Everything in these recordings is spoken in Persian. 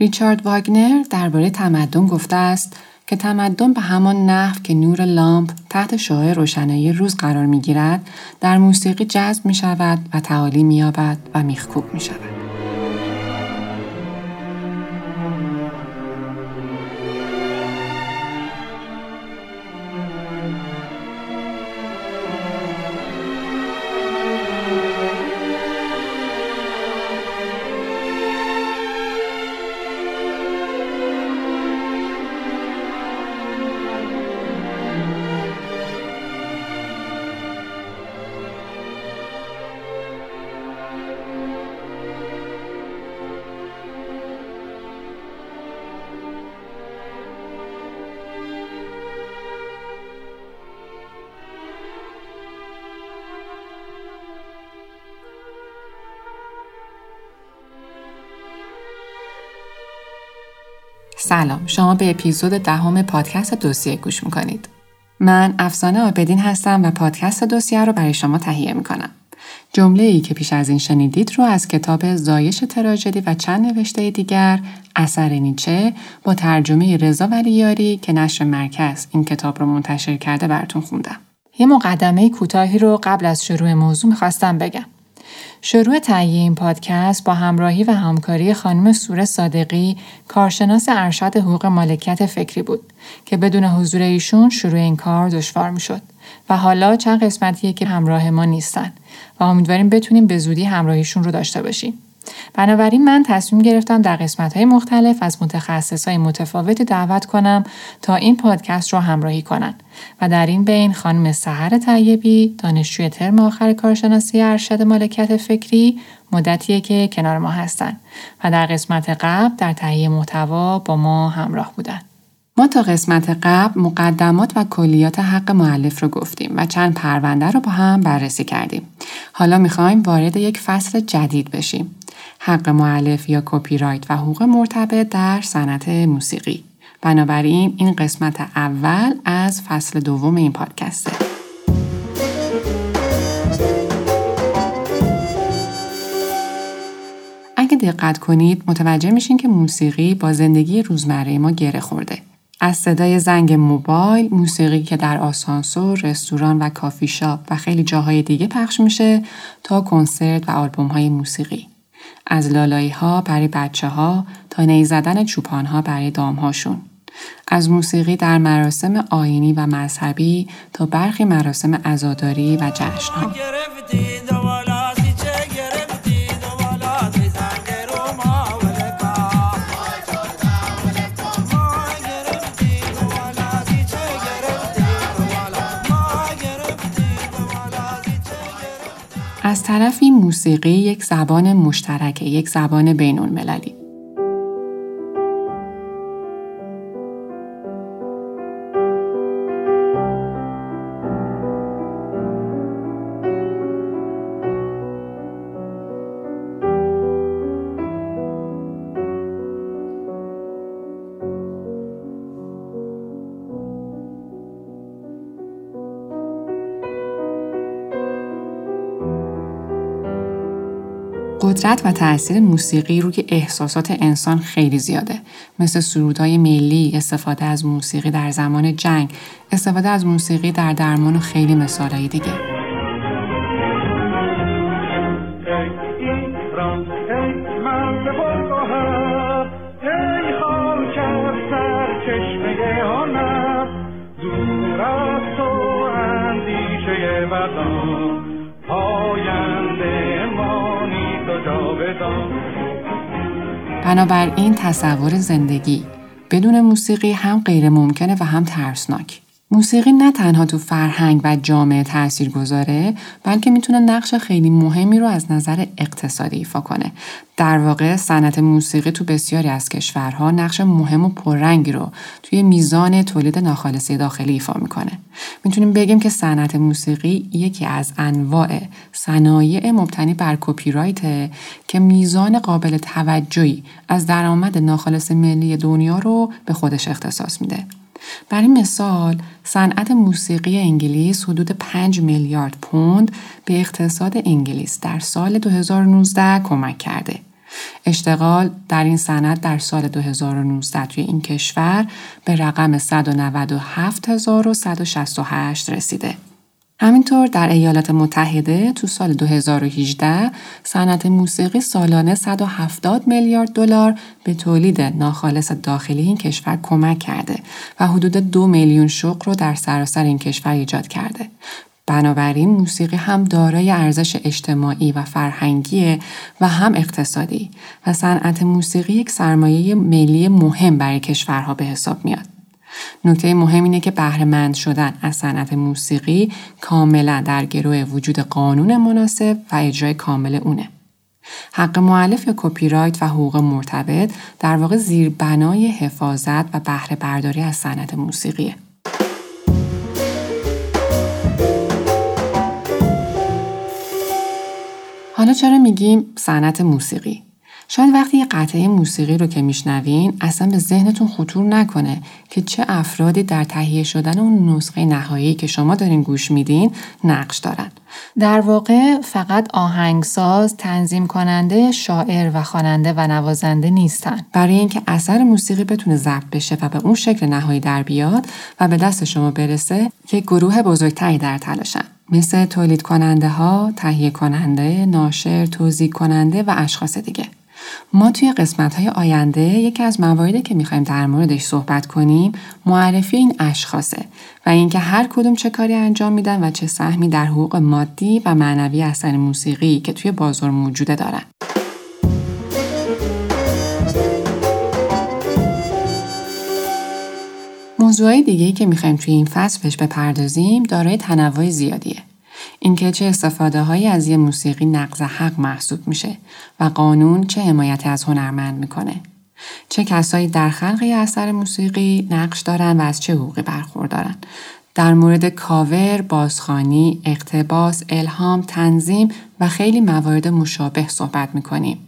ریچارد واگنر درباره تمدن گفته است که تمدن به همان نحو که نور لامپ تحت شعاع روشنایی روز قرار می گیرد در موسیقی جذب می شود و تعالی می و میخکوب می شود. سلام. شما به اپیزود دهم پادکست دوسیه گوش می‌کنید. من افسانه آبدین هستم و پادکست دوسیه رو برای شما تهیه می‌کنم. جمله ای که پیش از این شنیدید رو از کتاب زایش تراژدی و چند نوشته دیگر اثر نیچه با ترجمه رضا ولیاری که نشر مرکز این کتاب رو منتشر کرده براتون خوندم. یه مقدمه کوتاهی رو قبل از شروع موضوع می‌خواستم بگم. شروع تهیه این پادکست با همراهی و همکاری خانم سوره صادقی کارشناس ارشد حقوق مالکیت فکری بود که بدون حضور ایشون شروع این کار دشوار می‌شد و حالا چند قسمتیه که همراه ما نیستن و امیدواریم بتونیم به زودی همراهیشون رو داشته باشیم. بنابراین من تصمیم گرفتم در قسمت های مختلف از متخصص های متفاوتی دعوت کنم تا این پادکست رو همراهی کنند و در این بین خانم سهر طیبی دانشجوی ترم آخر کارشناسی ارشد مالکیت فکری مدتیه که کنار ما هستند و در قسمت قبل در تهیه محتوا با ما همراه بودند. ما تا قسمت قبل مقدمات و کلیات حق معلف رو گفتیم و چند پرونده رو با هم بررسی کردیم. حالا می‌خوایم وارد یک فصل جدید بشیم. حق معلف یا کپی رایت و حقوق مرتبط در صنعت موسیقی. بنابراین این قسمت اول از فصل دوم این پادکسته. اگه دقت کنید متوجه میشین که موسیقی با زندگی روزمره ما گره خورده. از صدای زنگ موبایل، موسیقی که در آسانسور، رستوران و کافی شاپ و خیلی جاهای دیگه پخش میشه تا کنسرت و آلبوم های موسیقی. از لالایی ها برای بچه ها تا نی زدن چوپان ها برای دام هاشون. از موسیقی در مراسم آینی و مذهبی تا برخی مراسم عزاداری و جشن ها. از طرفی موسیقی یک زبان مشترکه یک زبان بین المللی قدرت و تاثیر موسیقی روی احساسات انسان خیلی زیاده. مثل سرودهای ملی استفاده از موسیقی در زمان جنگ استفاده از موسیقی در درمان و خیلی مثالهای دیگه. بنابراین تصور زندگی بدون موسیقی هم غیر ممکنه و هم ترسناک. موسیقی نه تنها تو فرهنگ و جامعه تاثیر گذاره بلکه می‌تونه نقش خیلی مهمی رو از نظر اقتصادی ایفا کنه. در واقع صنعت موسیقی تو بسیاری از کشورها نقش مهم و پررنگی رو توی میزان تولید ناخالصی داخلی ایفا می‌کنه. می‌تونیم بگیم که صنعت موسیقی یکی از انواع صنایع مبتنی بر کپی که میزان قابل توجهی از درآمد ناخالص ملی دنیا رو به خودش اختصاص میده. برای مثال صنعت موسیقی انگلیس حدود 5 میلیارد پوند به اقتصاد انگلیس در سال 2019 کمک کرده اشتغال در این صنعت در سال 2019 توی این کشور به رقم 197168 رسیده. همینطور در ایالات متحده تو سال 2018 صنعت موسیقی سالانه 170 میلیارد دلار به تولید ناخالص داخلی این کشور کمک کرده و حدود دو میلیون شغل رو در سراسر این کشور ایجاد کرده. بنابراین موسیقی هم دارای ارزش اجتماعی و فرهنگی و هم اقتصادی و صنعت موسیقی یک سرمایه ملی مهم برای کشورها به حساب میاد. نکته مهم اینه که بهرهمند شدن از صنعت موسیقی کاملا در گروه وجود قانون مناسب و اجرای کامل اونه. حق معلف یا کپی رایت و حقوق مرتبط در واقع زیربنای حفاظت و بهره برداری از صنعت موسیقیه. حالا چرا میگیم صنعت موسیقی؟ شاید وقتی یه قطعه موسیقی رو که میشنوین اصلا به ذهنتون خطور نکنه که چه افرادی در تهیه شدن اون نسخه نهایی که شما دارین گوش میدین نقش دارن. در واقع فقط آهنگساز، تنظیم کننده، شاعر و خواننده و نوازنده نیستن. برای اینکه اثر موسیقی بتونه ضبط بشه و به اون شکل نهایی در بیاد و به دست شما برسه، یک گروه بزرگتری در تلاشن. مثل تولید کننده ها، تهیه کننده، ناشر، توضیح کننده و اشخاص دیگه. ما توی قسمت های آینده یکی از مواردی که می‌خوایم در موردش صحبت کنیم معرفی این اشخاصه و اینکه هر کدوم چه کاری انجام میدن و چه سهمی در حقوق مادی و معنوی اثر موسیقی که توی بازار موجوده دارن. موضوعی دیگه که می‌خوایم توی این فصل بهش بپردازیم دارای تنوع زیادیه. اینکه چه استفاده هایی از یه موسیقی نقض حق محسوب میشه و قانون چه حمایتی از هنرمند می‌کنه. چه کسایی در خلق یه اثر موسیقی نقش دارن و از چه حقوقی برخوردارن. در مورد کاور، بازخانی، اقتباس، الهام، تنظیم و خیلی موارد مشابه صحبت می‌کنیم.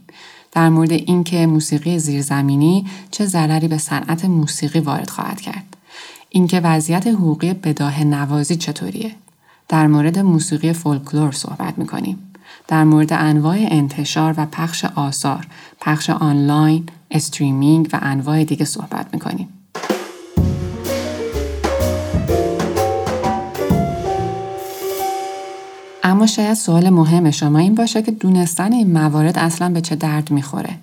در مورد اینکه موسیقی زیرزمینی چه ضرری به صنعت موسیقی وارد خواهد کرد. اینکه وضعیت حقوقی بداه نوازی چطوریه؟ در مورد موسیقی فولکلور صحبت می کنیم. در مورد انواع انتشار و پخش آثار، پخش آنلاین، استریمینگ و انواع دیگه صحبت می کنیم. اما شاید سوال مهم شما این باشه که دونستن این موارد اصلا به چه درد می‌خوره.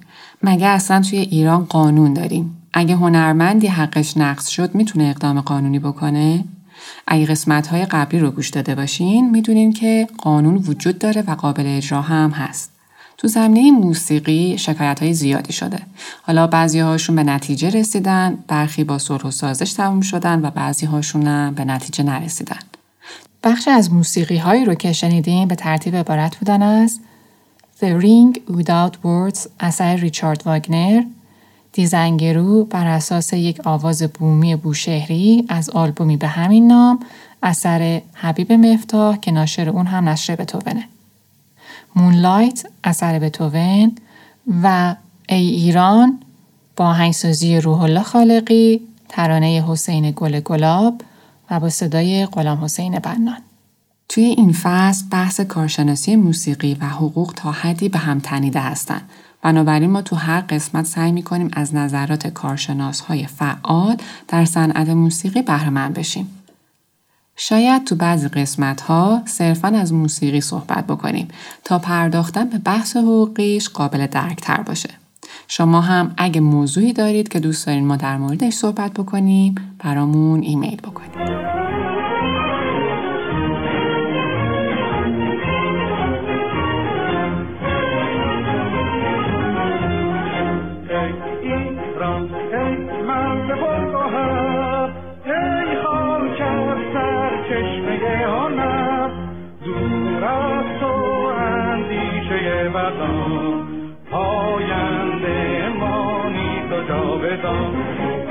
مگه اصلا توی ایران قانون داریم؟ اگه هنرمندی حقش نقص شد می‌تونه اقدام قانونی بکنه؟ اگه قسمت های قبلی رو گوش داده باشین می‌دونین که قانون وجود داره و قابل اجرا هم هست. تو زمینه موسیقی شکایت های زیادی شده. حالا بعضی هاشون به نتیجه رسیدن، برخی با صلح و سازش تموم شدن و بعضی هاشون هم به نتیجه نرسیدن. بخش از موسیقی هایی رو که شنیدیم به ترتیب عبارت بودن از The Ring Without Words اثر ریچارد واگنر دیزنگرو بر اساس یک آواز بومی بوشهری از آلبومی به همین نام اثر حبیب مفتاح که ناشر اون هم نشر بتوونه. مونلایت اثر بتوون و ای ایران با هنگسازی روح الله خالقی ترانه حسین گل گلاب و با صدای غلام حسین بنان. توی این فصل بحث کارشناسی موسیقی و حقوق تا حدی به هم تنیده هستند بنابراین ما تو هر قسمت سعی می‌کنیم از نظرات کارشناس های فعال در صنعت موسیقی بهره بشیم. شاید تو بعضی قسمت ها صرفا از موسیقی صحبت بکنیم تا پرداختن به بحث حقوقیش قابل درکتر باشه. شما هم اگه موضوعی دارید که دوست دارین ما در موردش صحبت بکنیم برامون ایمیل بکنید. پاینده ما نیست جاودان.